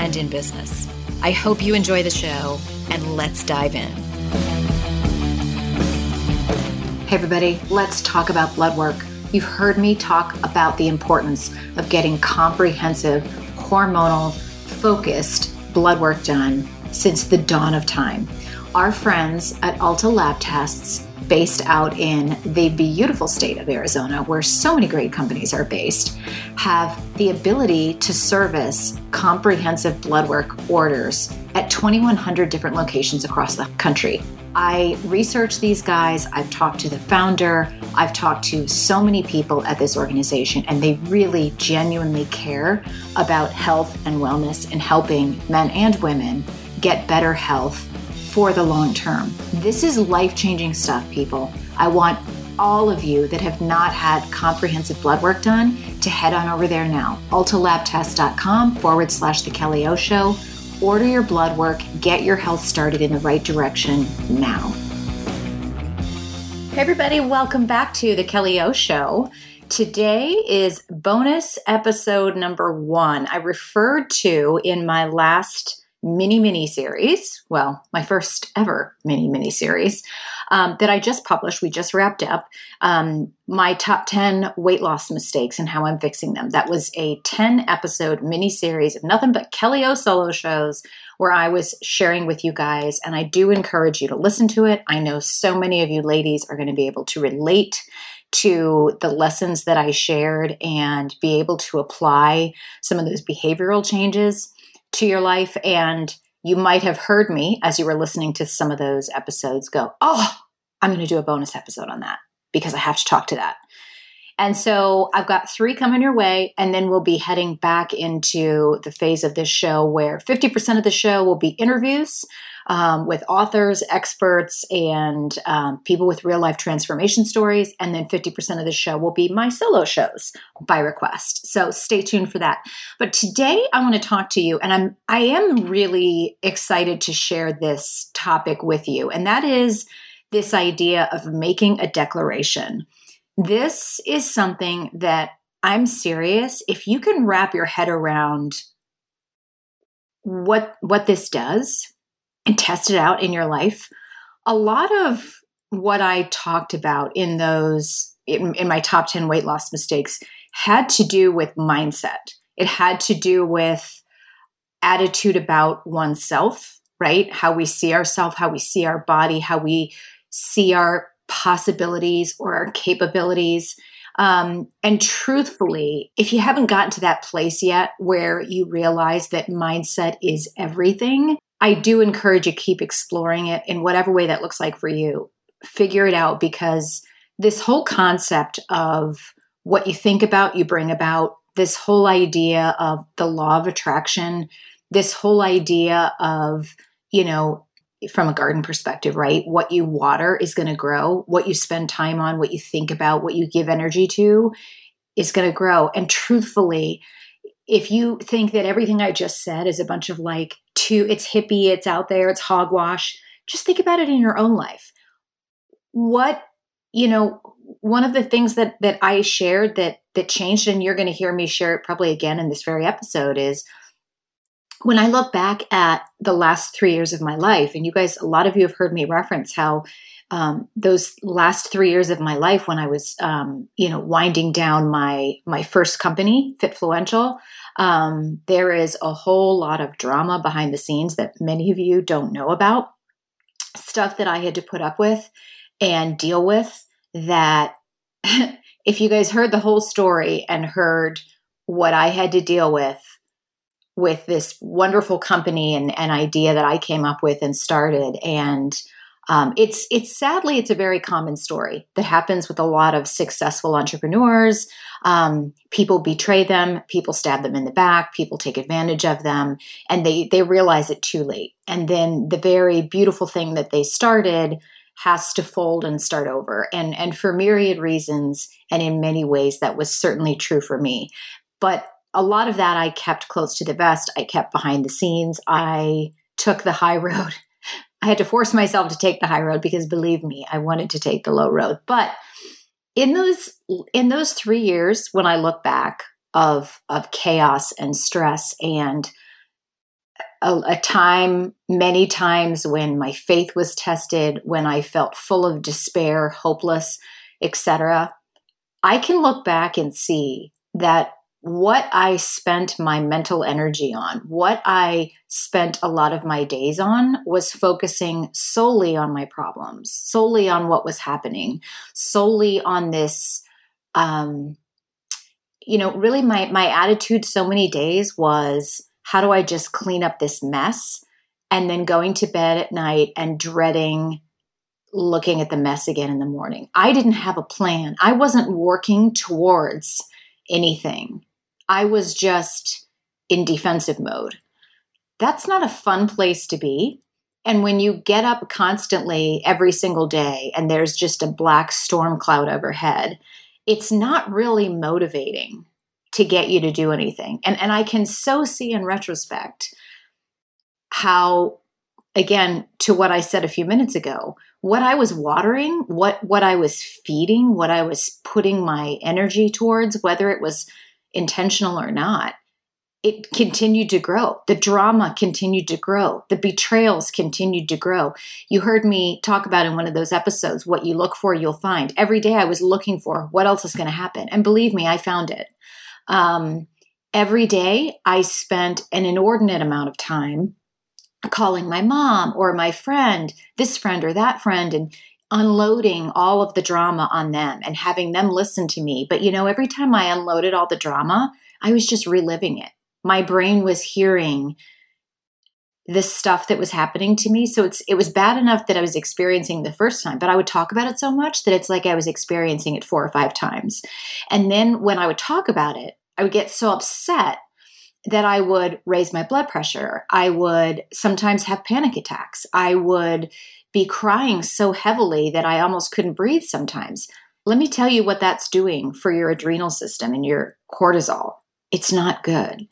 and in business. I hope you enjoy the show, and let's dive in. Hey, everybody, let's talk about blood work. You've heard me talk about the importance of getting comprehensive, hormonal, focused blood work done since the dawn of time. Our friends at Ulta Lab Tests based out in the beautiful state of Arizona, where so many great companies are based, have the ability to service comprehensive blood work orders at 2,100 different locations across the country. I researched these guys, I've talked to the founder, I've talked to so many people at this organization, and they really genuinely care about health and wellness and helping men and women get better health for the long term. This is life changing stuff, people. I want all of you that have not had comprehensive blood work done to head on over there now. ultalabtests.com forward slash the Kelly O Show. Order your blood work, get your health started in the right direction now. Hey, everybody, welcome back to the Kelly O Show. Today is bonus episode number one. I referred to in my last mini mini series. Well, my first ever mini mini series um, that I just published. We just wrapped up um, my top 10 weight loss mistakes and how I'm fixing them. That was a 10 episode mini series of nothing but Kelly O solo shows where I was sharing with you guys. And I do encourage you to listen to it. I know so many of you ladies are going to be able to relate to the lessons that I shared and be able to apply some of those behavioral changes to your life. And you might have heard me as you were listening to some of those episodes go, Oh, I'm going to do a bonus episode on that because I have to talk to that. And so I've got three coming your way, and then we'll be heading back into the phase of this show where 50% of the show will be interviews um, with authors, experts, and um, people with real life transformation stories. And then 50% of the show will be my solo shows by request. So stay tuned for that. But today I want to talk to you, and I'm I am really excited to share this topic with you, and that is this idea of making a declaration. This is something that I'm serious. If you can wrap your head around what what this does and test it out in your life, a lot of what I talked about in those in, in my top 10 weight loss mistakes had to do with mindset. It had to do with attitude about oneself, right? How we see ourselves, how we see our body, how we see our possibilities or our capabilities. Um, and truthfully, if you haven't gotten to that place yet where you realize that mindset is everything, I do encourage you keep exploring it in whatever way that looks like for you. Figure it out because this whole concept of what you think about, you bring about, this whole idea of the law of attraction, this whole idea of, you know, from a garden perspective, right? What you water is going to grow. What you spend time on, what you think about, what you give energy to is going to grow. And truthfully, if you think that everything I just said is a bunch of like, too, it's hippie, it's out there, it's hogwash, just think about it in your own life. what, you know, one of the things that that I shared that that changed, and you're going to hear me share it probably again in this very episode, is when I look back at the last three years of my life, and you guys, a lot of you have heard me reference how um, those last three years of my life, when I was, um, you know, winding down my my first company, Fitfluential, um, there is a whole lot of drama behind the scenes that many of you don't know about. Stuff that I had to put up with and deal with. That, if you guys heard the whole story and heard what I had to deal with with this wonderful company and an idea that I came up with and started. And um, it's it's sadly it's a very common story that happens with a lot of successful entrepreneurs. Um, people betray them, people stab them in the back, people take advantage of them, and they they realize it too late. And then the very beautiful thing that they started has to fold and start over. And and for myriad reasons, and in many ways, that was certainly true for me. But a lot of that I kept close to the vest. I kept behind the scenes. I took the high road. I had to force myself to take the high road because believe me, I wanted to take the low road. But in those in those 3 years when I look back of of chaos and stress and a, a, time many times when my faith was tested when i felt full of despair hopeless etc i can look back and see that what I spent my mental energy on, what I spent a lot of my days on was focusing solely on my problems, solely on what was happening, solely on this. Um, you know, really, my my attitude so many days was, how do I just clean up this mess, and then going to bed at night and dreading looking at the mess again in the morning. I didn't have a plan. I wasn't working towards anything. I was just in defensive mode. That's not a fun place to be. And when you get up constantly every single day and there's just a black storm cloud overhead, it's not really motivating to get you to do anything. And, and I can so see in retrospect how, again, to what I said a few minutes ago, what I was watering, what, what I was feeding, what I was putting my energy towards, whether it was intentional or not, it continued to grow. The drama continued to grow. The betrayals continued to grow. You heard me talk about in one of those episodes what you look for, you'll find. Every day I was looking for what else is going to happen. And believe me, I found it. Um, every day I spent an inordinate amount of time calling my mom or my friend, this friend or that friend, and unloading all of the drama on them and having them listen to me. But you know, every time I unloaded all the drama, I was just reliving it. My brain was hearing this stuff that was happening to me. So it's it was bad enough that I was experiencing the first time, but I would talk about it so much that it's like I was experiencing it four or five times. And then when I would talk about it, I would get so upset that I would raise my blood pressure. I would sometimes have panic attacks. I would be crying so heavily that I almost couldn't breathe sometimes. Let me tell you what that's doing for your adrenal system and your cortisol. It's not good.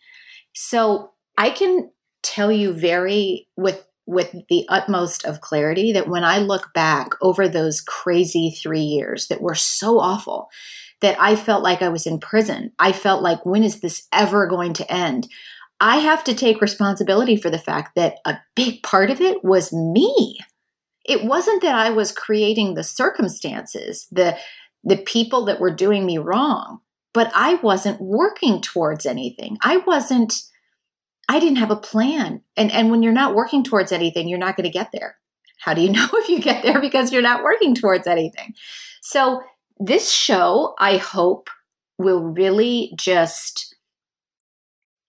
So I can tell you very with with the utmost of clarity that when I look back over those crazy 3 years that were so awful that I felt like I was in prison. I felt like when is this ever going to end? I have to take responsibility for the fact that a big part of it was me it wasn't that I was creating the circumstances, the the people that were doing me wrong, but I wasn't working towards anything. I wasn't I didn't have a plan. And and when you're not working towards anything, you're not going to get there. How do you know if you get there because you're not working towards anything? So this show, I hope, will really just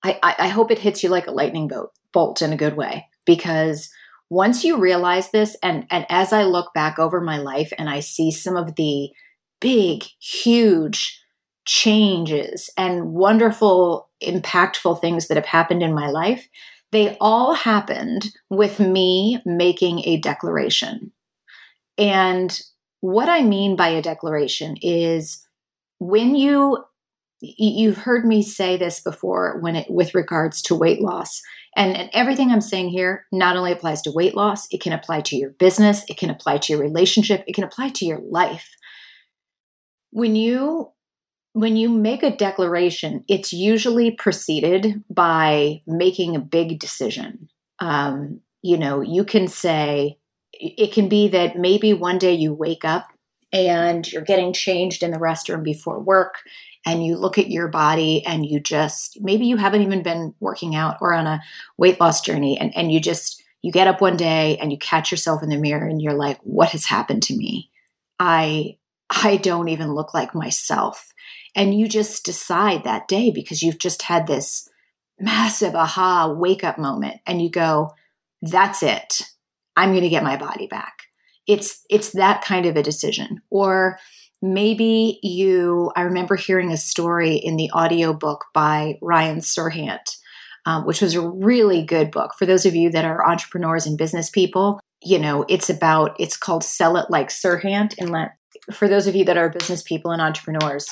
I, I, hope it hits you like a lightning bolt bolt in a good way because once you realize this and and as i look back over my life and i see some of the big huge changes and wonderful impactful things that have happened in my life they all happened with me making a declaration. And what i mean by a declaration is when you you've heard me say this before when it with regards to weight loss And, and everything I'm saying here not only applies to weight loss, it can apply to your business, it can apply to your relationship, it can apply to your life. When you when you make a declaration, it's usually preceded by making a big decision. Um, you know, you can say, it can be that maybe one day you wake up and you're getting changed in the restroom before work and you look at your body and you just maybe you haven't even been working out or on a weight loss journey and, and you just you get up one day and you catch yourself in the mirror and you're like what has happened to me? I i don't even look like myself. And you just decide that day because you've just had this massive aha wake up moment and you go that's it. I'm going to get my body back. It's it's that kind of a decision. Or maybe you i remember hearing a story in the audiobook by ryan serhant um, which was a really good book. For those of you that are entrepreneurs and business people you know it's about it's called sell it like serhant. And let for those of you that are business people and entrepreneurs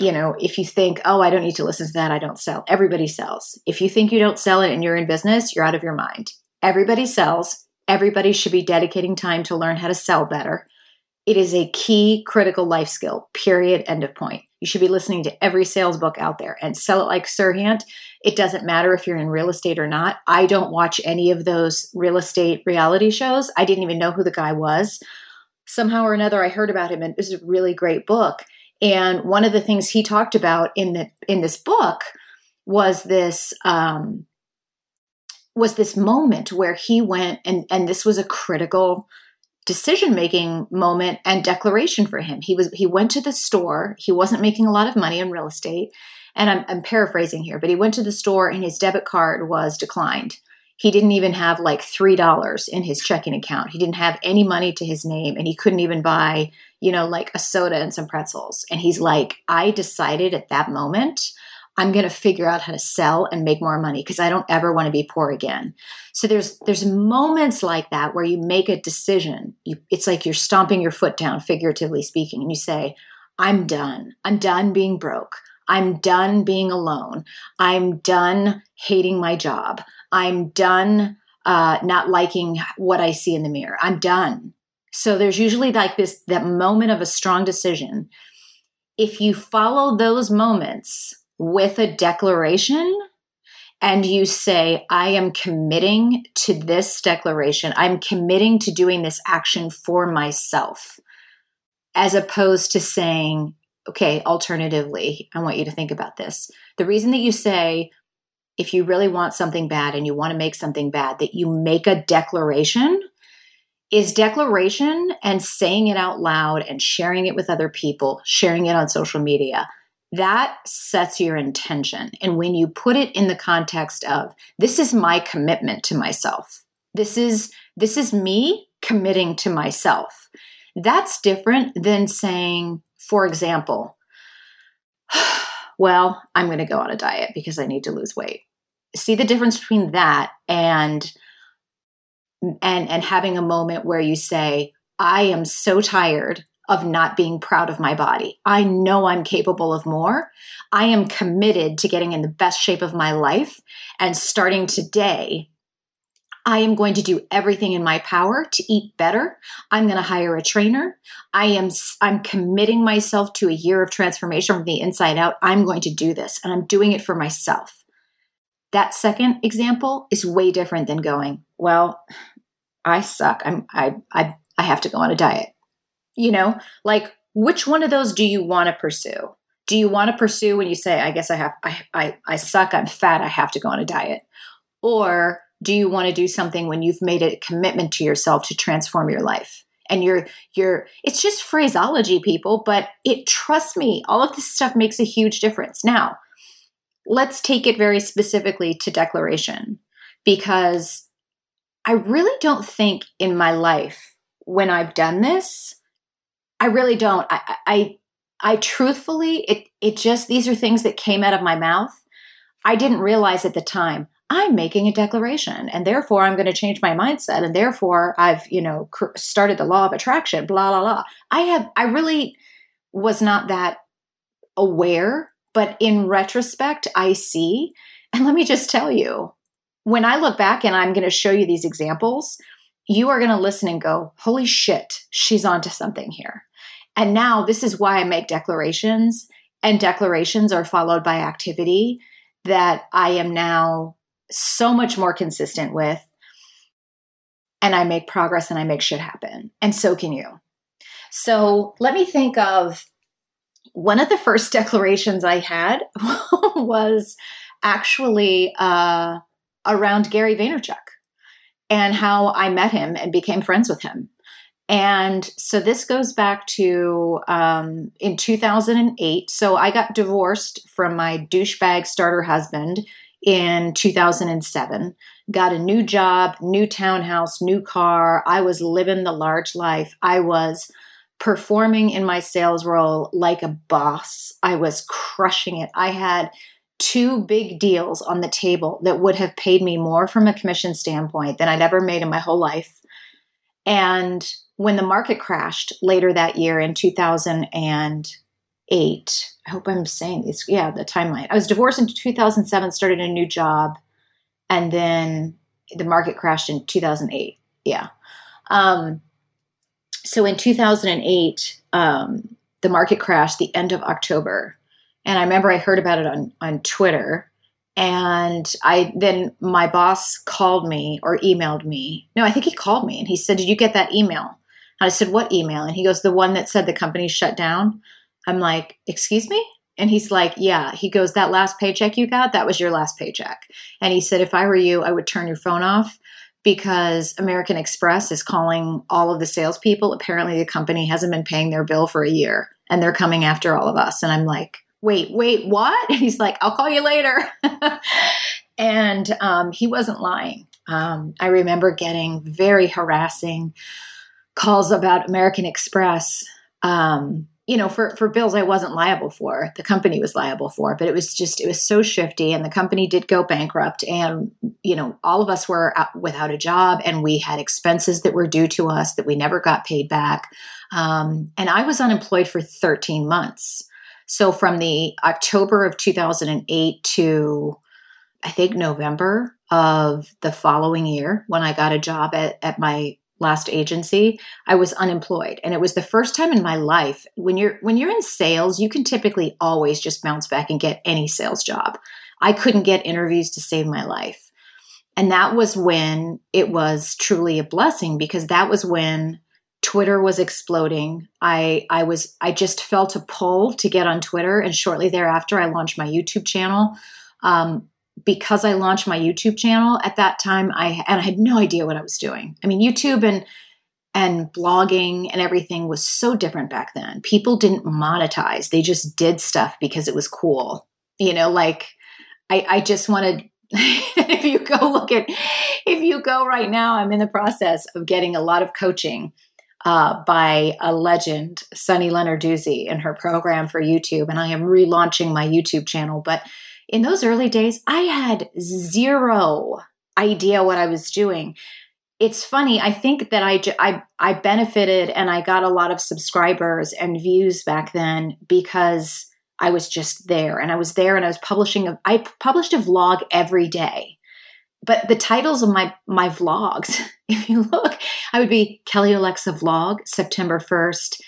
you know if you think oh i don't need to listen to that. I don't sell. Everybody sells. If you think you don't sell it and you're in business you're out of your mind. Everybody sells. Everybody should be dedicating time to learn how to sell better it is a key critical life skill, period, end of point. You should be listening to every sales book out there and sell it like Serhant. It doesn't matter if you're in real estate or not. I don't watch any of those real estate reality shows. I didn't even know who the guy was. Somehow or another, I heard about him, and it was a really great book. And one of the things he talked about in the in this book was this um, was this moment where he went and and this was a critical decision making moment and declaration for him. He was he went to the store. He wasn't making a lot of money in real estate, and I'm, I'm paraphrasing here, but he went to the store and his debit card was declined. He didn't even have like three dollars in his checking account. He didn't have any money to his name, and he couldn't even buy you know like a soda and some pretzels. And he's like, I decided at that moment I'm going to figure out how to sell and make more money because I don't ever want to be poor again. So there's there's moments like that where you make a decision. You, it's like you're stomping your foot down, figuratively speaking, and you say, "I'm done. I'm done being broke. I'm done being alone. I'm done hating my job. I'm done uh, not liking what I see in the mirror. I'm done." So there's usually like this that moment of a strong decision. If you follow those moments with a declaration and you say, I am committing to this declaration, I'm committing to doing this action for myself, as opposed to saying, okay, alternatively, I want you to think about this. The reason that you say, if you really want something bad and you want to make something bad, that you make a declaration is declaration and saying it out loud and sharing it with other people, sharing it on social media that sets your intention. And when you put it in the context of this is my commitment to myself. This is this is me committing to myself. That's different than saying, for example, well, I'm going to go on a diet because I need to lose weight. See the difference between that and and and having a moment where you say, I am so tired of not being proud of my body. I know I'm capable of more. I am committed to getting in the best shape of my life. And starting today, I am going to do everything in my power to eat better. I'm going to hire a trainer. I am I'm committing myself to a year of transformation from the inside out. I'm going to do this and I'm doing it for myself. That second example is way different than going, well, I suck. I'm I I I have to go on a diet. You know, like which one of those do you want to pursue? Do you want to pursue when you say, I guess I have, I, I, I suck, I'm fat, I have to go on a diet? Or do you want to do something when you've made a commitment to yourself to transform your life? And you're, you're, it's just phraseology, people, but it, trust me, all of this stuff makes a huge difference. Now, let's take it very specifically to declaration because I really don't think in my life when I've done this, I really don't. I, I, I truthfully, it, it just, these are things that came out of my mouth. I didn't realize at the time I'm making a declaration and therefore I'm going to change my mindset and therefore I've, you know, cr- started the law of attraction, blah, blah, blah. I have, I really was not that aware, but in retrospect, I see. And let me just tell you, when I look back and I'm going to show you these examples, you are going to listen and go, holy shit, she's onto something here. And now this is why I make declarations, and declarations are followed by activity that I am now so much more consistent with. And I make progress and I make shit happen. And so can you. So let me think of one of the first declarations I had was actually uh, around Gary Vaynerchuk and how I met him and became friends with him. And so this goes back to um, in 2008. So I got divorced from my douchebag starter husband in 2007. Got a new job, new townhouse, new car. I was living the large life. I was performing in my sales role like a boss. I was crushing it. I had two big deals on the table that would have paid me more from a commission standpoint than I'd ever made in my whole life. And when the market crashed later that year in 2008, I hope I'm saying this, yeah, the timeline. I was divorced in 2007, started a new job, and then the market crashed in 2008. Yeah. Um, so in 2008, um, the market crashed the end of October. And I remember I heard about it on, on Twitter. And I then my boss called me or emailed me. No, I think he called me and he said, Did you get that email? I said, What email? And he goes, The one that said the company shut down. I'm like, Excuse me? And he's like, Yeah. He goes, That last paycheck you got, that was your last paycheck. And he said, If I were you, I would turn your phone off because American Express is calling all of the salespeople. Apparently, the company hasn't been paying their bill for a year and they're coming after all of us. And I'm like, wait, wait, what? And he's like, I'll call you later. and um, he wasn't lying. Um, I remember getting very harassing calls about American Express um, you know, for, for bills I wasn't liable for, the company was liable for, but it was just, it was so shifty and the company did go bankrupt and, you know, all of us were without a job and we had expenses that were due to us that we never got paid back. Um, and I was unemployed for 13 months. So from the October of 2008 to I think November of the following year when I got a job at, at my last agency, I was unemployed. And it was the first time in my life when you're when you're in sales, you can typically always just bounce back and get any sales job. I couldn't get interviews to save my life. And that was when it was truly a blessing because that was when Twitter was exploding. I I was I just felt a pull to get on Twitter and shortly thereafter I launched my YouTube channel. Um, because I launched my YouTube channel at that time, I and I had no idea what I was doing. I mean, YouTube and and blogging and everything was so different back then. People didn't monetize; they just did stuff because it was cool. You know, like I, I just wanted. if you go look at, if you go right now, I'm in the process of getting a lot of coaching uh, by a legend, Sunny Lenarduzzi, in her program for YouTube, and I am relaunching my YouTube channel, but in those early days, I had zero idea what I was doing. It's funny. I think that I, I, I benefited and I got a lot of subscribers and views back then because I was just there and I was there and I was publishing. A, I published a vlog every day but the titles of my my vlogs if you look i would be kelly olexa vlog september 1st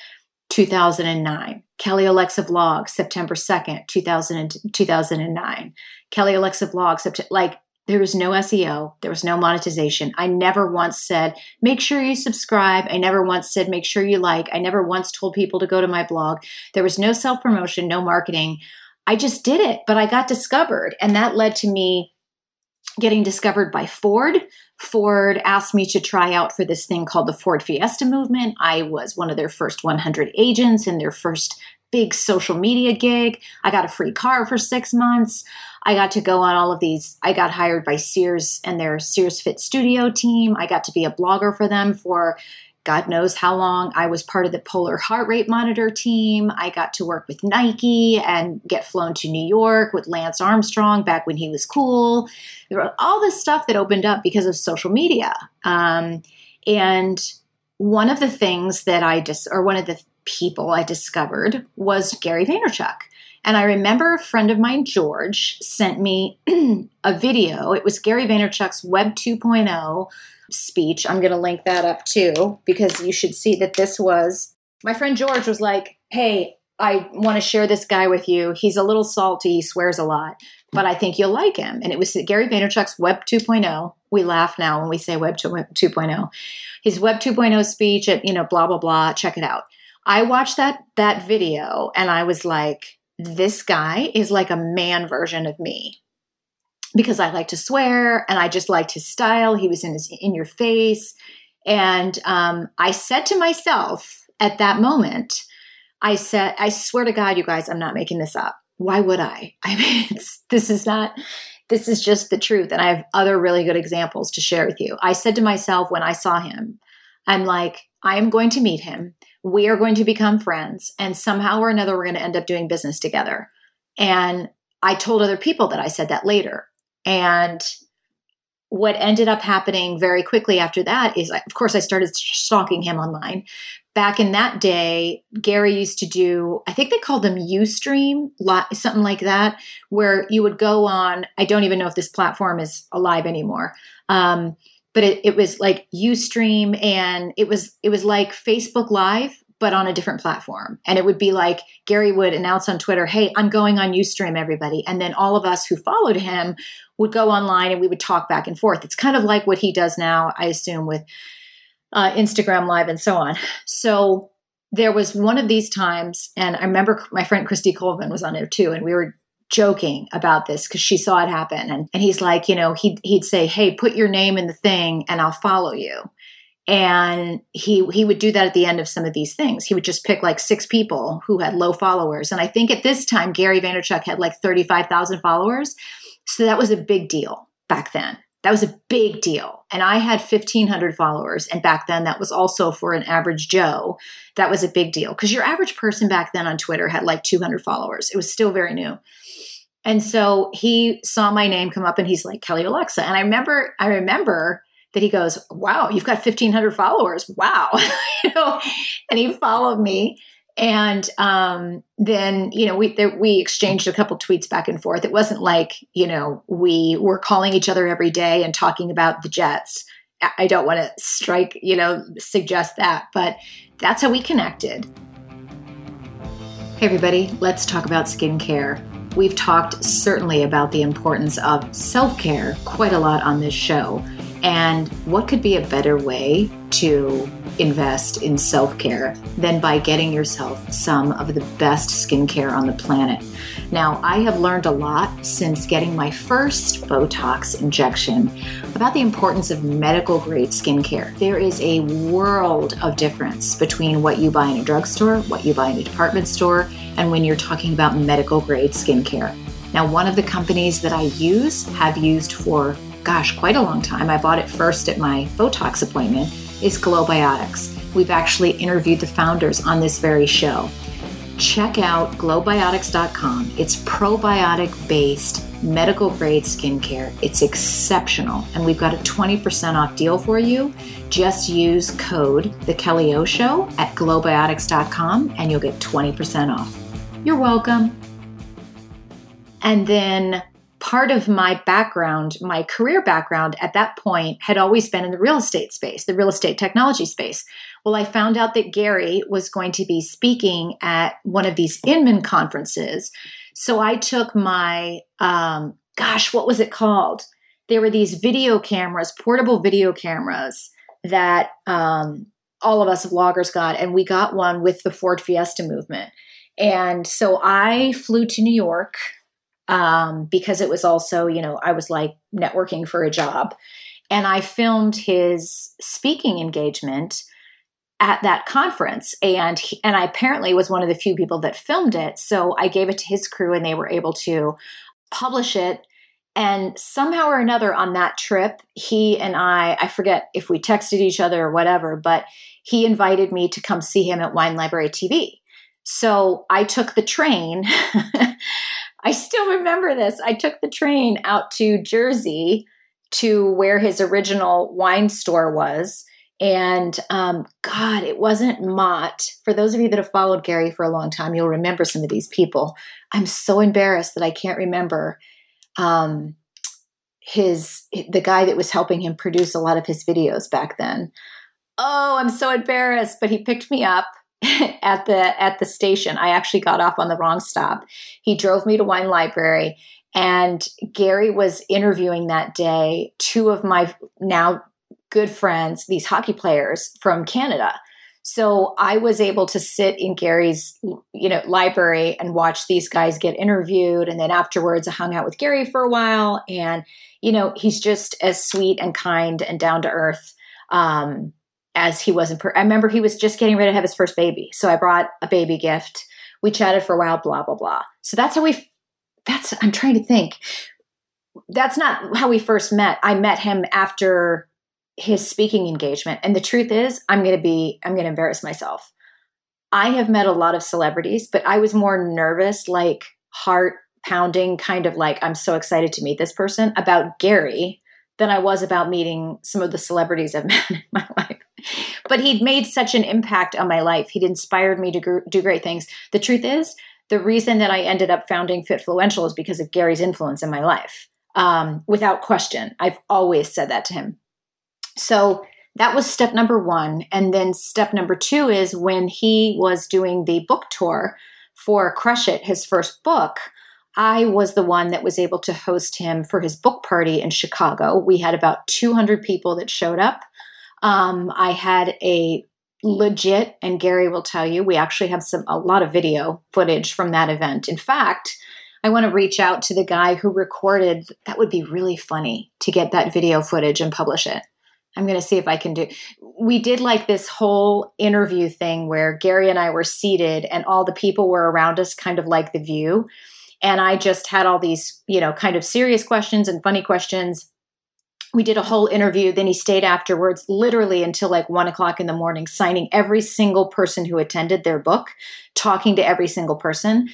2009 Kelly Olexa Vlog, September 2nd, 2000, 2009. Kelly Olexa Vlog, September, like there was no SEO, there was no monetization. I never once said, make sure you subscribe. I never once said, make sure you like. I never once told people to go to my blog. There was no self promotion, no marketing. I just did it, but I got discovered. And that led to me getting discovered by Ford. Ford asked me to try out for this thing called the Ford Fiesta movement. I was one of their first 100 agents in their first big social media gig. I got a free car for six months. I got to go on all of these. I got hired by Sears and their Sears Fit Studio team. I got to be a blogger for them for God knows how long. I was part of the Polar Heart Rate Monitor team. I got to work with Nike and get flown to New York with Lance Armstrong back when he was cool. All this stuff that opened up because of social media. Um, and one of the things that I just, or one of the people I discovered was Gary Vaynerchuk. And I remember a friend of mine, George, sent me a video. It was Gary Vaynerchuk's Web 2.0 speech. I'm going to link that up too because you should see that this was my friend George was like, Hey, I want to share this guy with you. He's a little salty, he swears a lot, but I think you'll like him. And it was Gary Vaynerchuk's Web 2.0. We laugh now when we say Web 2.0. His Web 2.0 speech at, you know, blah, blah, blah. Check it out. I watched that that video and I was like, this guy is like a man version of me because I like to swear and I just liked his style. He was in his in your face, and um, I said to myself at that moment, I said, I swear to God, you guys, I'm not making this up. Why would I? I mean, this is not. This is just the truth, and I have other really good examples to share with you. I said to myself when I saw him, I'm like, I am going to meet him. We are going to become friends, and somehow or another, we're going to end up doing business together. And I told other people that I said that later. And what ended up happening very quickly after that is, of course, I started stalking him online. Back in that day, Gary used to do, I think they called them Ustream, something like that, where you would go on. I don't even know if this platform is alive anymore. Um, but it, it was like Ustream and it was it was like Facebook Live, but on a different platform. And it would be like Gary would announce on Twitter, Hey, I'm going on Ustream, everybody. And then all of us who followed him would go online and we would talk back and forth. It's kind of like what he does now, I assume, with uh, Instagram Live and so on. So there was one of these times, and I remember my friend Christy Colvin was on there too, and we were joking about this because she saw it happen. And, and he's like, you know, he'd, he'd say, Hey, put your name in the thing and I'll follow you and he he would do that at the end of some of these things he would just pick like six people who had low followers and i think at this time gary vaynerchuk had like 35000 followers so that was a big deal back then. That was a big deal. And i had 1500 followers and back then that was also for an average joe that was a big deal. Because your average person back then on twitter had like 200 followers. It was still very new. And so he saw my name come up and he's like kelly olexa. And i remember i remember that he goes, "Wow, you've got 1500 followers. Wow." you know, and he followed me and um, then you know we we exchanged a couple tweets back and forth. It wasn't like you know we were calling each other every day and talking about the Jets. I don't want to strike you know suggest that, but that's how we connected. Hey everybody, let's talk about skincare. We've talked certainly about the importance of self care quite a lot on this show. And what could be a better way to invest in self care than by getting yourself some of the best skincare on the planet? Now, I have learned a lot since getting my first Botox injection about the importance of medical grade skincare. There is a world of difference between what you buy in a drugstore, what you buy in a department store, and when you're talking about medical grade skincare. Now, one of the companies that I use, have used for gosh, quite a long time. I bought it first at my Botox appointment, is Glowbiotics. We've actually interviewed the founders on this very show. Check out glowbiotics.com. It's probiotic based medical grade skincare. It's exceptional. And we've got a 20% off deal for you. Just use code The Kelly O Show at glowbiotics.com and you'll get 20% off. You're welcome. And then part of my background, my career background at that point had always been in the real estate space, the real estate technology space. Well, I found out that Gary was going to be speaking at one of these Inman conferences. So I took my, um, gosh, what was it called? There were these video cameras, portable video cameras that um, all of us vloggers got, and we got one with the Ford Fiesta movement. And so I flew to New York um, because it was also, you know, I was like networking for a job. And I filmed his speaking engagement at that conference. And he, and I apparently was one of the few people that filmed it. So I gave it to his crew and they were able to publish it. And somehow or another on that trip he and I I forget if we texted each other or whatever but he invited me to come see him at Wine Library TV so I took the train I still remember this. I took the train out to Jersey to where his original wine store was. And um, God, it wasn't Mott. For those of you that have followed Gary for a long time, you'll remember some of these people. I'm so embarrassed that I can't remember um, his the guy that was helping him produce a lot of his videos back then. Oh, I'm so embarrassed. But he picked me up at the at the station. I actually got off on the wrong stop. He drove me to Wine Library and Gary was interviewing that day two of my now good friends, these hockey players from Canada. So I was able to sit in Gary's, you know, library and watch these guys get interviewed. And then afterwards, I hung out with Gary for a while. And, you know, he's just as sweet and kind and down to earth um, as he wasn't. Per- I remember he was just getting ready to have his first baby. So I brought a baby gift. We chatted for a while, blah, blah, blah. So that's how we, that's, I'm trying to think. That's not how we first met. I met him after his speaking engagement. And the truth is, I'm going to be, I'm going to embarrass myself. I have met a lot of celebrities, but I was more nervous, like heart pounding, kind of like, I'm so excited to meet this person about Gary than I was about meeting some of the celebrities I've met in my life. But he'd made such an impact on my life. He'd inspired me to gr- do great things. The truth is, the reason that I ended up founding Fitfluential is because of Gary's influence in my life. Um, without question. I've always said that to him. So that was step number one. And then step number two is when he was doing the book tour for Crush It, his first book. I was the one that was able to host him for his book party in Chicago. We had about 200 people that showed up. Um, I had a legit, and Gary will tell you, we actually have some a lot of video footage from that event. In fact, I want to reach out to the guy who recorded. That would be really funny to get that video footage and publish it. I'm going to see if I can do. We did like this whole interview thing where Gary and I were seated and all the people were around us, kind of like the view. And I just had all these, you know, kind of serious questions and funny questions. We did a whole interview. Then he stayed afterwards, literally until like one o'clock in the morning, signing every single person who attended their book, talking to every single person.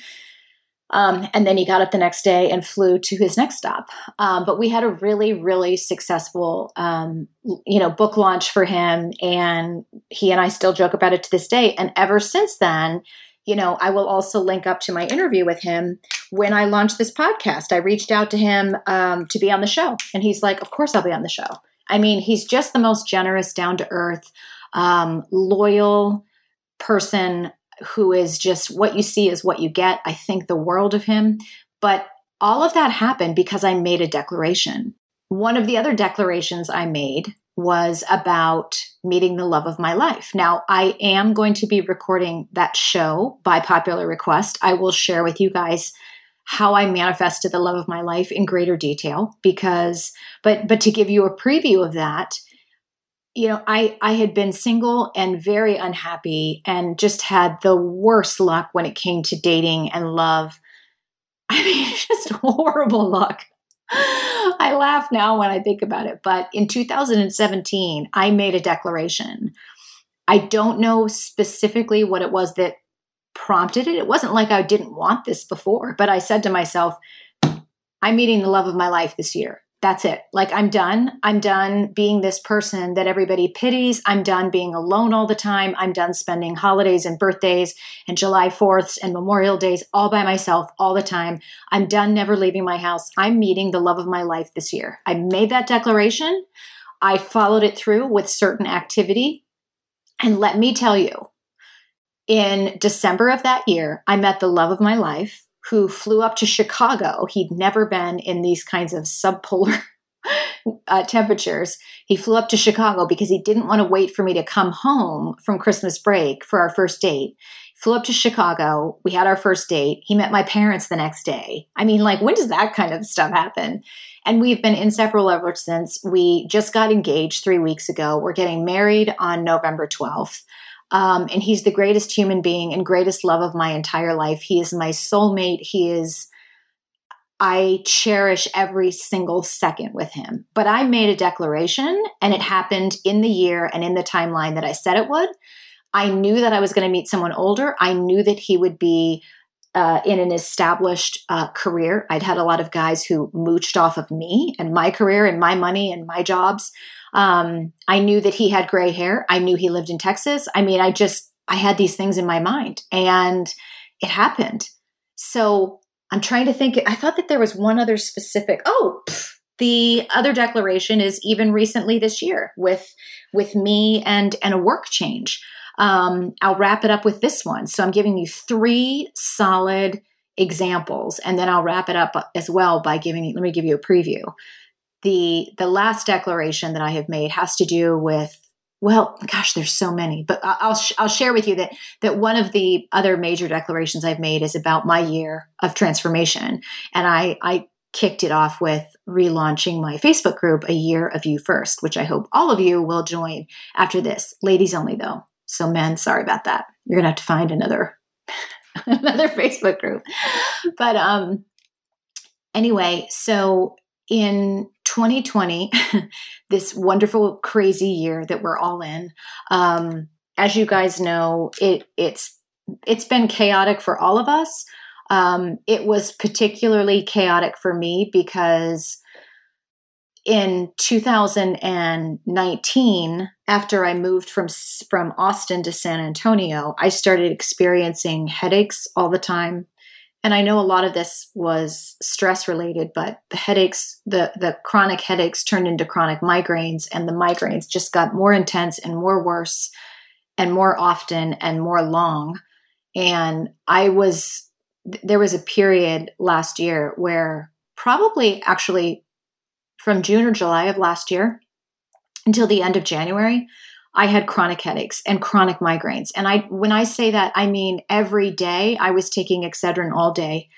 Um, and then he got up the next day and flew to his next stop. Um, but we had a really, really successful, um, you know, book launch for him, and he and I still joke about it to this day. And ever since then, you know, I will also link up to my interview with him when I launched this podcast. I reached out to him um, to be on the show, and he's like, "Of course, I'll be on the show." I mean, he's just the most generous, down to earth, um, loyal person who is just what you see is what you get. I think the world of him. But all of that happened because I made a declaration. One of the other declarations I made was about meeting the love of my life. Now, I am going to be recording that show by popular request. I will share with you guys how I manifested the love of my life in greater detail because but but to give you a preview of that, you know, I, I had been single and very unhappy and just had the worst luck when it came to dating and love. I mean, just horrible luck. I laugh now when I think about it. But in 2017, I made a declaration. I don't know specifically what it was that prompted it. It wasn't like I didn't want this before, but I said to myself, I'm meeting the love of my life this year that's it. Like, I'm done. I'm done being this person that everybody pities. I'm done being alone all the time. I'm done spending holidays and birthdays and July 4ths and Memorial Days all by myself all the time. I'm done never leaving my house. I'm meeting the love of my life this year. I made that declaration. I followed it through with certain activity. And let me tell you, in December of that year, I met the love of my life who flew up to Chicago. He'd never been in these kinds of subpolar uh, temperatures. He flew up to Chicago because he didn't want to wait for me to come home from Christmas break for our first date. Flew up to Chicago. We had our first date. He met my parents the next day. I mean, like, when does that kind of stuff happen? And we've been inseparable ever since. We just got engaged three weeks ago. We're getting married on November 12th. Um, and he's the greatest human being and greatest love of my entire life. He is my soulmate. He is, I cherish every single second with him. But I made a declaration and it happened in the year and in the timeline that I said it would. I knew that I was going to meet someone older. I knew that he would be uh, in an established uh, career. I'd had a lot of guys who mooched off of me and my career and my money and my jobs. Um, I knew that he had gray hair. I knew he lived in Texas. I mean, I just, I had these things in my mind and it happened. So I'm trying to think. I thought that there was one other specific. Oh, pff, the other declaration is even recently this year with with me and and a work change. Um, I'll wrap it up with this one. So I'm giving you three solid examples, and then I'll wrap it up as well by giving. Let me give you a preview. The the last declaration that I have made has to do with well, gosh, there's so many, but I'll I'll share with you that that one of the other major declarations I've made is about my year of transformation, and I I kicked it off with relaunching my Facebook group, A Year of You First, which I hope all of you will join after this. Ladies only, though. So, men, sorry about that. You're gonna have to find another another Facebook group. But um, anyway, so in 2020, this wonderful, crazy year that we're all in, um, as you guys know, it it's it's been chaotic for all of us. Um, it was particularly chaotic for me because in 2019 after i moved from from austin to san antonio i started experiencing headaches all the time and i know a lot of this was stress related but the headaches the the chronic headaches turned into chronic migraines and the migraines just got more intense and more worse and more often and more long. And i was there was a period last year where probably actually from June or July of last year until the end of January, I had chronic headaches and chronic migraines. And I when I say that, I mean every day I was taking Excedrin all day.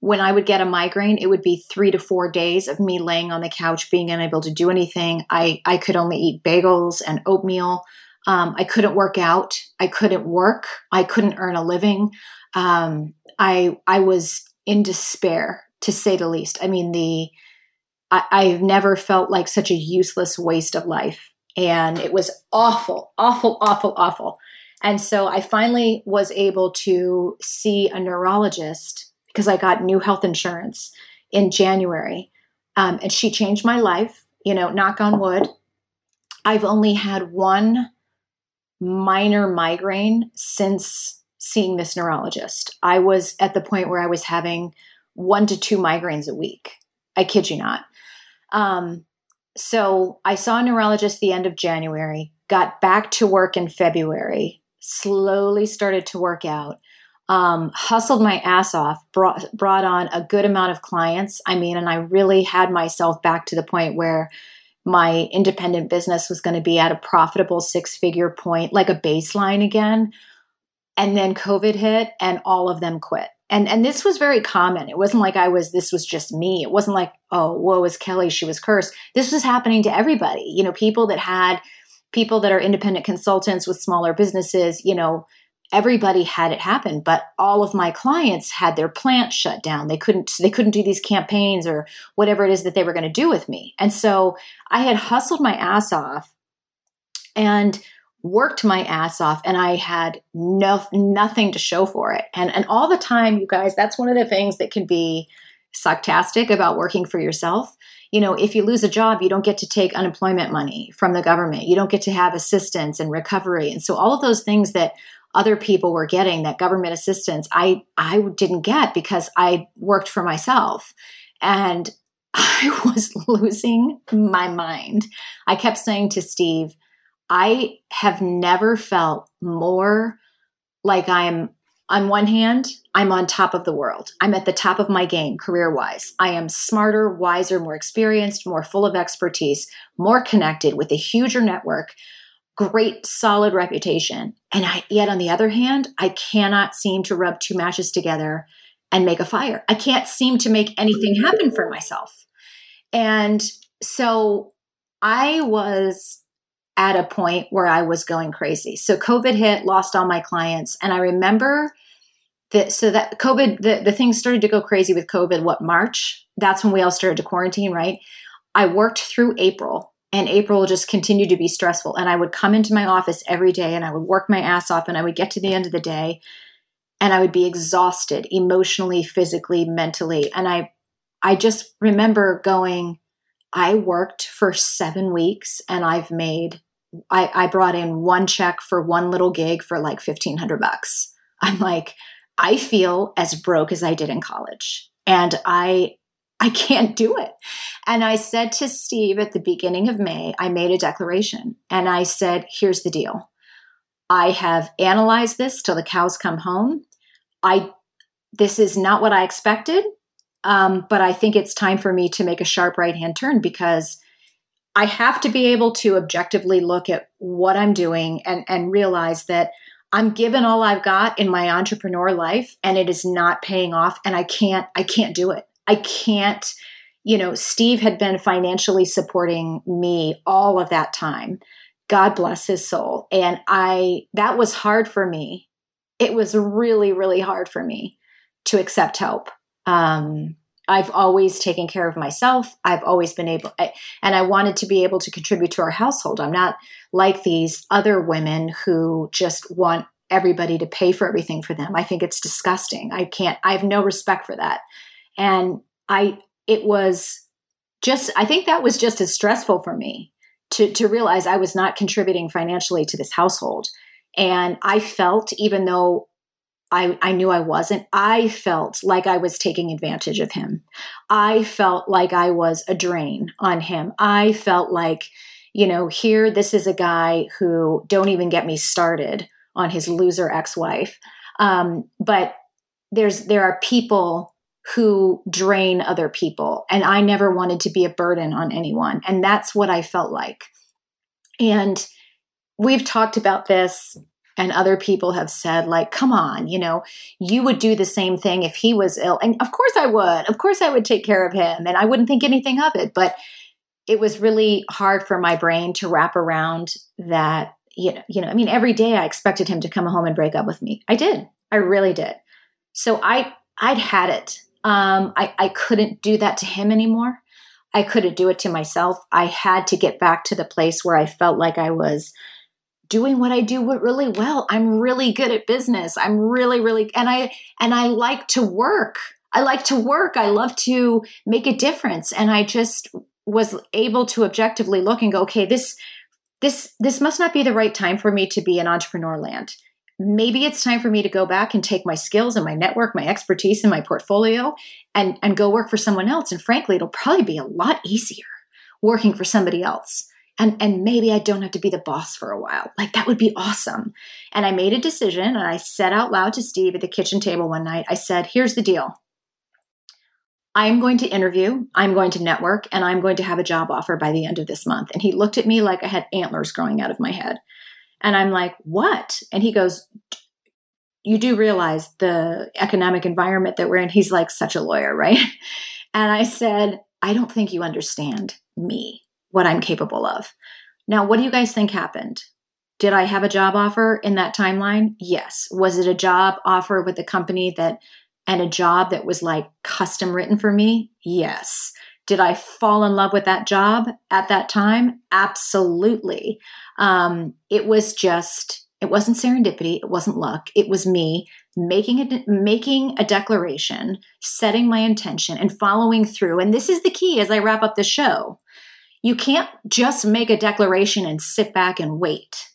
When I would get a migraine, it would be 3 to 4 days of me laying on the couch being unable to do anything. I I could only eat bagels and oatmeal. Um, I couldn't work out. I couldn't work. I couldn't earn a living. Um, I I was in despair to say the least. I mean the I, I've never felt like such a useless waste of life. And it was awful, awful, awful, awful. And so I finally was able to see a neurologist because I got new health insurance in January. Um, and she changed my life, you know, knock on wood. I've only had one minor migraine since seeing this neurologist. I was at the point where I was having one to two migraines a week. I kid you not. Um, so I saw a neurologist the end of January, got back to work in February, slowly started to work out, um, hustled my ass off, brought, brought on a good amount of clients. I mean, and I really had myself back to the point where my independent business was going to be at a profitable six figure point, like a baseline again. And then COVID hit and all of them quit and and this was very common. It wasn't like i was this was just me. It wasn't like oh whoa is kelly she was cursed. This was happening to everybody you know people that had people that are independent consultants with smaller businesses you know everybody had it happen but all of my clients had their plants shut down. They couldn't they couldn't do these campaigns or whatever it is that they were going to do with me. And so i had hustled my ass off and worked my ass off and I had no nothing to show for it. And and all the time, you guys, that's one of the things that can be sarcastic about working for yourself. You know, if you lose a job, you don't get to take unemployment money from the government. You don't get to have assistance and recovery. And so all of those things that other people were getting, that government assistance, I I didn't get because I worked for myself. And I was losing my mind. I kept saying to Steve, I have never felt more like I'm on one hand, I'm on top of the world. I'm at the top of my game career wise. I am smarter, wiser, more experienced, more full of expertise, more connected with a huger network, great solid reputation. And I, yet on the other hand, I cannot seem to rub two matches together and make a fire. I can't seem to make anything happen for myself. And so I was at a point where I was going crazy. So COVID hit, lost all my clients. And I remember that, so that COVID, the, the things started to go crazy with COVID, what, March? That's when we all started to quarantine, right? I worked through April and April just continued to be stressful. And I would come into my office every day and I would work my ass off and I would get to the end of the day and I would be exhausted emotionally, physically, mentally. And I, I just remember going, I worked for seven weeks and I've made, I, I brought in one check for one little gig for like 1500 bucks. I'm like, I feel as broke as I did in college. And I, I can't do it. And I said to Steve at the beginning of May, I made a declaration and I said, here's the deal. I have analyzed this till the cows come home. I this is not what I expected, um, but I think it's time for me to make a sharp right hand turn because I have to be able to objectively look at what I'm doing and, and realize that I'm given all I've got in my entrepreneur life and it is not paying off and I can't I can't do it. I can't you know Steve had been financially supporting me all of that time. God bless his soul. And I that was hard for me. It was really really hard for me to accept help. Um, I've always taken care of myself. I've always been able, I, and I wanted to be able to contribute to our household. I'm not like these other women who just want everybody to pay for everything for them. I think it's disgusting. I can't, I have no respect for that. And I, it was just, I think that was just as stressful for me to, to realize I was not contributing financially to this household. And I felt, even though I, I knew I wasn't. I felt like I was taking advantage of him. I felt like I was a drain on him. I felt like, you know, here, this is a guy who don't even get me started on his loser ex wife. Um, but there's there are people who drain other people and i never wanted to be a burden on anyone and that's what i felt like and we've talked about this and other people have said like come on you know you would do the same thing if he was ill. And of course i would. Of course i would take care of him and i wouldn't think anything of it. But it was really hard for my brain to wrap around that you know, you know i mean every day i expected him to come home and break up with me. I did. I really did. So i i'd had it. Um i i couldn't do that to him anymore. I couldn't do it to myself. I had to get back to the place where i felt like i was doing what I do really well. I'm really good at business. I'm really, really, and I, and I like to work. I like to work. I love to make a difference. And I just was able to objectively look and go, okay, this, this, this must not be the right time for me to be in entrepreneur land. Maybe it's time for me to go back and take my skills and my network, my expertise and my portfolio and, and go work for someone else. And frankly, it'll probably be a lot easier working for somebody else and and maybe I don't have to be the boss for a while. Like that would be awesome. And I made a decision and I said out loud to Steve at the kitchen table one night, I said, "Here's the deal. I'm going to interview, I'm going to network, and I'm going to have a job offer by the end of this month." And he looked at me like I had antlers growing out of my head. And I'm like, "What?" And he goes, you do realize the economic environment that we're in. He's like such a lawyer, right? And I said, I don't think you understand me what I'm capable of. Now, what do you guys think happened? Did I have a job offer in that timeline? Yes. Was it a job offer with a company that and a job that was like custom written for me? Yes. Did I fall in love with that job at that time? Absolutely. Um, it was just, it wasn't serendipity. It wasn't luck. It was me making a, making a declaration, setting my intention, and following through. And this is the key as I wrap up the show. You can't just make a declaration and sit back and wait.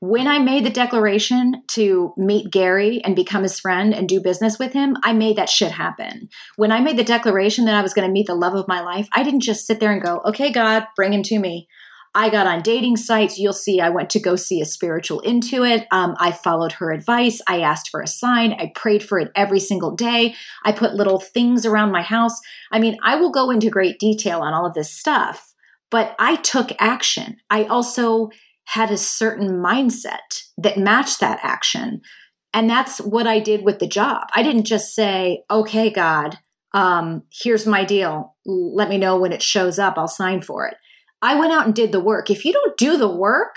When I made the declaration to meet Gary and become his friend and do business with him, I made that shit happen. When I made the declaration that I was going to meet the love of my life, I didn't just sit there and go, okay, God, bring him to me. I got on dating sites. You'll see, I went to go see a spiritual intuit. Um, I followed her advice. I asked for a sign. I prayed for it every single day. I put little things around my house. I mean, I will go into great detail on all of this stuff but I took action. I also had a certain mindset that matched that action. And that's what I did with the job. I didn't just say, okay, God, um, here's my deal. Let me know when it shows up. I'll sign for it. I went out and did the work. If you don't do the work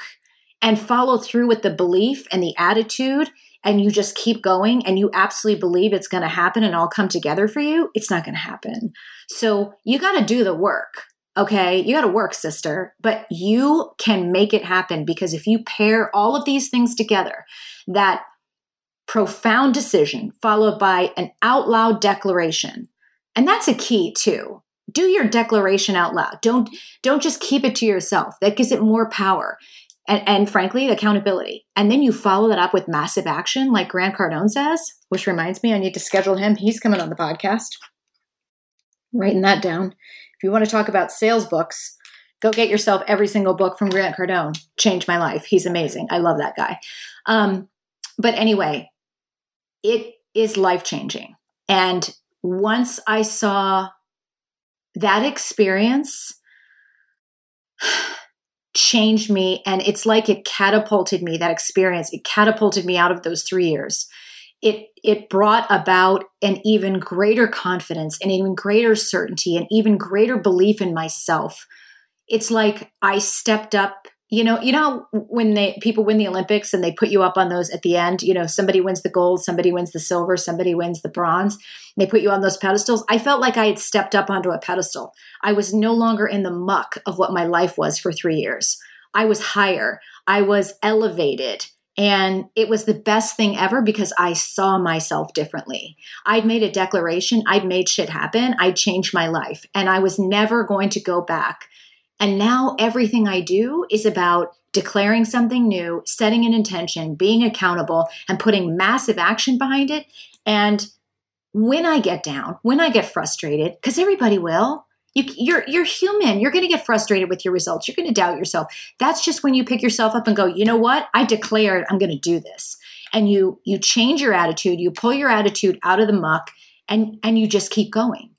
and follow through with the belief and the attitude, and you just keep going and you absolutely believe it's going to happen and all come together for you, it's not going to happen. So you got to do the work. Okay, you got to work, sister, but you can make it happen because if you pair all of these things together, that profound decision followed by an out loud declaration, and that's a key too. do your declaration out loud. Don't don't just keep it to yourself. That gives it more power. And, and frankly, accountability. And then you follow that up with massive action, like Grant Cardone says, which reminds me, I need to schedule him. He's coming on the podcast. Writing that down. If you want to talk about sales books, go get yourself every single book from Grant Cardone. Changed my life. He's amazing. I love that guy. Um, but anyway, it is life changing. And once I saw that experience changed me and it's like it catapulted me that experience it catapulted me out of those 3 years it it brought about an even greater confidence and even greater certainty and even greater belief in myself. It's like i stepped up you know you know when they people win the olympics and they put you up on those at the end you know somebody wins the gold somebody wins the silver somebody wins the bronze they put you on those pedestals. I felt like i had stepped up onto a pedestal. I was no longer in the muck of what my life was for 3 years. I was higher. I was elevated and it was the best thing ever because I saw myself differently. I'd made a declaration, I'd made shit happen, I'd changed my life, and I was never going to go back and now everything I do is about declaring something new, setting an intention, being accountable, and putting massive action behind it. And when I get down, when I get frustrated, because everybody will, you, are you're, you're human. You're going to get frustrated with your results. You're going to doubt yourself. That's just when you pick yourself up and go, you know what? I declared I'm going to do this. And you you change your attitude. You pull your attitude out of the muck, and and you just keep going.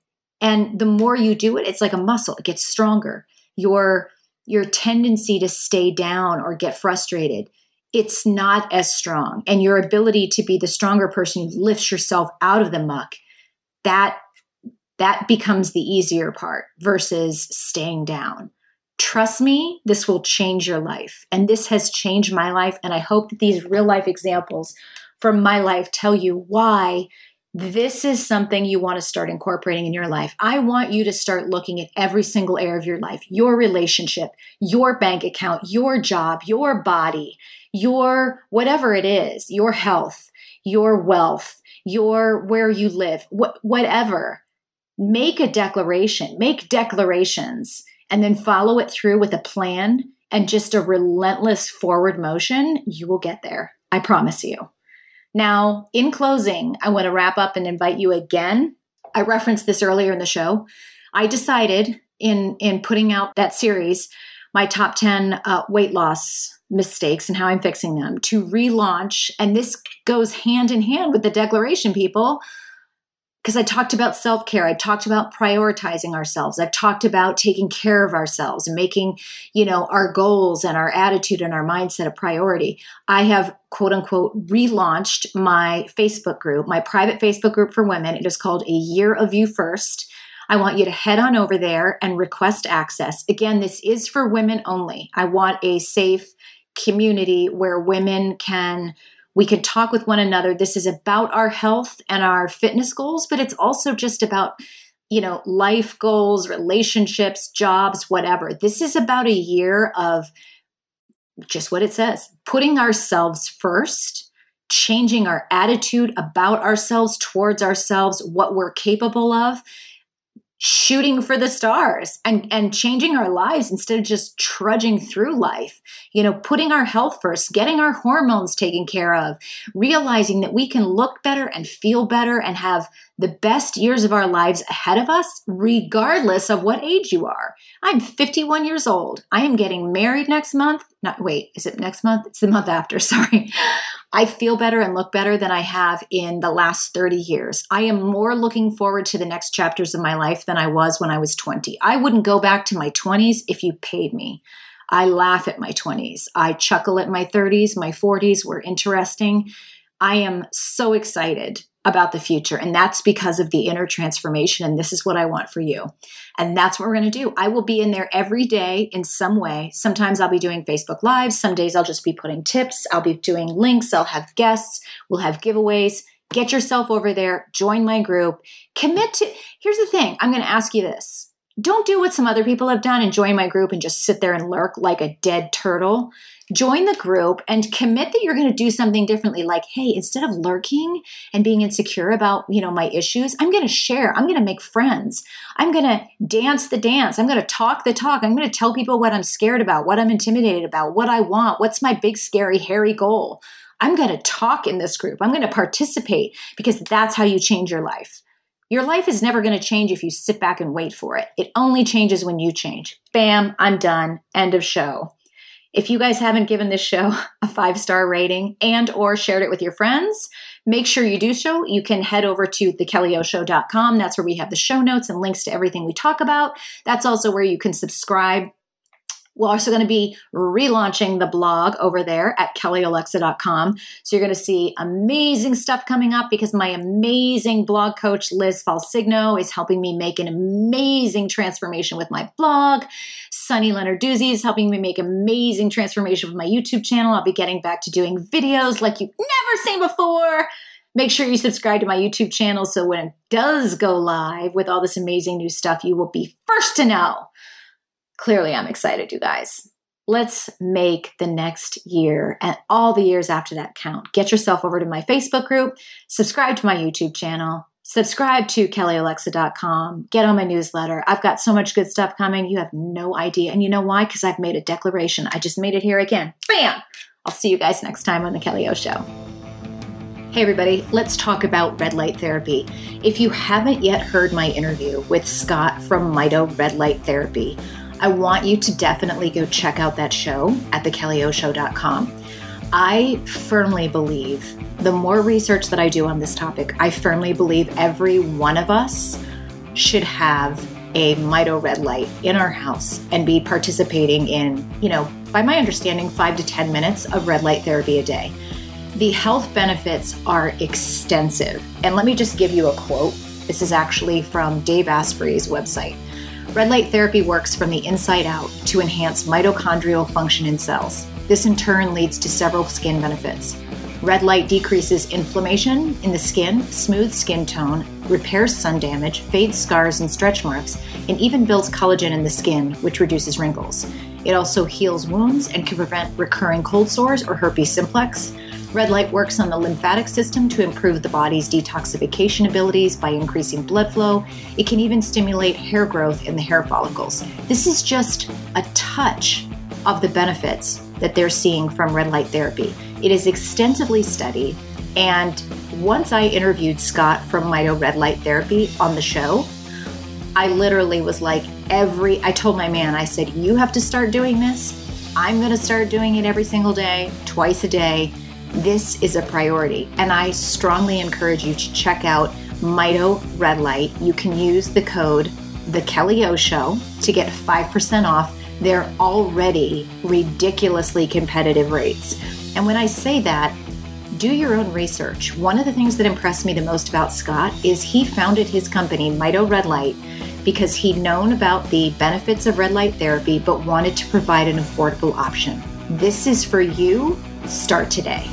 And the more you do it, it's like a muscle. It gets stronger your your tendency to stay down or get frustrated it's not as strong and your ability to be the stronger person who lifts yourself out of the muck that that becomes the easier part versus staying down trust me this will change your life and this has changed my life and i hope that these real life examples from my life tell you why this is something you want to start incorporating in your life. I want you to start looking at every single area of your life your relationship, your bank account, your job, your body, your whatever it is, your health, your wealth, your where you live, wh- whatever. Make a declaration, make declarations, and then follow it through with a plan and just a relentless forward motion. You will get there. I promise you. Now, in closing, I want to wrap up and invite you again. I referenced this earlier in the show. I decided in in putting out that series, my top 10 uh, weight loss mistakes and how I'm fixing them, to relaunch. And this goes hand in hand with the declaration, people because I talked about self care. I talked about prioritizing ourselves. I've talked about taking care of ourselves and making, you know, our goals and our attitude and our mindset a priority. I have quote unquote relaunched my Facebook group, my private Facebook group for women. It is called A Year of You First. I want you to head on over there and request access. Again, this is for women only. I want a safe community where women can we can talk with one another. This is about our health and our fitness goals, but it's also just about, you know, life goals, relationships, jobs, whatever. This is about a year of just what it says putting ourselves first, changing our attitude about ourselves, towards ourselves, what we're capable of, shooting for the stars and and changing our lives instead of just trudging through life you know putting our health first getting our hormones taken care of realizing that we can look better and feel better and have the best years of our lives ahead of us regardless of what age you are. I'm 51 years old. I am getting married next month not wait is it next month it's the month after sorry I feel better and look better than I have in the last 30 years. I am more looking forward to the next chapters of my life than I was when I was 20. I wouldn't go back to my 20s if you paid me. I laugh at my 20s. I chuckle at my 30s. My 40s were interesting. I am so excited about the future. And that's because of the inner transformation. And this is what I want for you. And that's what we're going to do. I will be in there every day in some way. Sometimes I'll be doing Facebook Lives. Some days I'll just be putting tips. I'll be doing links. I'll have guests. We'll have giveaways. Get yourself over there. Join my group. Commit to. Here's the thing I'm going to ask you this. Don't do what some other people have done and join my group and just sit there and lurk like a dead turtle. Join the group and commit that you're going to do something differently like hey instead of lurking and being insecure about you know my issues i'm going to share i'm going to make friends i'm going to dance the dance i'm going to talk the talk i'm going to tell people what i'm scared about what i'm intimidated about what i want what's my big scary hairy goal i'm going to talk in this group i'm going to participate because that's how you change your life your life is never going to change if you sit back and wait for it. It only changes when you change. Bam, I'm done. End of show. If you guys haven't given this show a five star rating and or shared it with your friends, make sure you do so. You can head over to thekellyoshow.com. That's where we have the show notes and links to everything we talk about. That's also where you can subscribe we're also going to be relaunching the blog over there at kellyolexa.com. So you're going to see amazing stuff coming up because my amazing blog coach, Liz Falsigno, is helping me make an amazing transformation with my blog. Sunny Lenarduzzi is helping me make amazing transformation with my YouTube channel. I'll be getting back to doing videos like you've never seen before. Make sure you subscribe to my YouTube channel so when it does go live with all this amazing new stuff, you will be first to know. Clearly, I'm excited, you guys. Let's make the next year and all the years after that count. Get yourself over to my Facebook group, subscribe to my YouTube channel, subscribe to kellyolexa.com, get on my newsletter. I've got so much good stuff coming. You have no idea. And you know why? Because I've made a declaration. I just made it here again. Bam! I'll see you guys next time on The Kelly O Show. Hey, everybody, let's talk about red light therapy. If you haven't yet heard my interview with Scott from Mito Red Light Therapy, I want you to definitely go check out that show at thekellyoShow.com. I firmly believe the more research that I do on this topic, I firmly believe every one of us should have a Mito red light in our house and be participating in, you know, by my understanding, five to 10 minutes of red light therapy a day. The health benefits are extensive. And let me just give you a quote. This is actually from Dave Asprey's website. Red light therapy works from the inside out to enhance mitochondrial function in cells. This in turn leads to several skin benefits. Red light decreases inflammation in the skin, smooths skin tone, repairs sun damage, fades scars and stretch marks, and even builds collagen in the skin, which reduces wrinkles. It also heals wounds and can prevent recurring cold sores or herpes simplex. Red light works on the lymphatic system to improve the body's detoxification abilities by increasing blood flow. It can even stimulate hair growth in the hair follicles. This is just a touch of the benefits that they're seeing from red light therapy. It is extensively studied, and once I interviewed Scott from Mito Red Light Therapy on the show, I literally was like, every, I told my man, I said, you have to start doing this. I'm going to start doing it every single day, twice a day this is a priority. And I strongly encourage you to check out Mito Red Light. You can use the code The Kelly O Show to get 5% off their already ridiculously competitive rates. And when I say that, do your own research. One of the things that impressed me the most about Scott is he founded his company, Mito Red Light, because he'd known about the benefits of red light therapy but wanted to provide an affordable option. This is for you. Start today.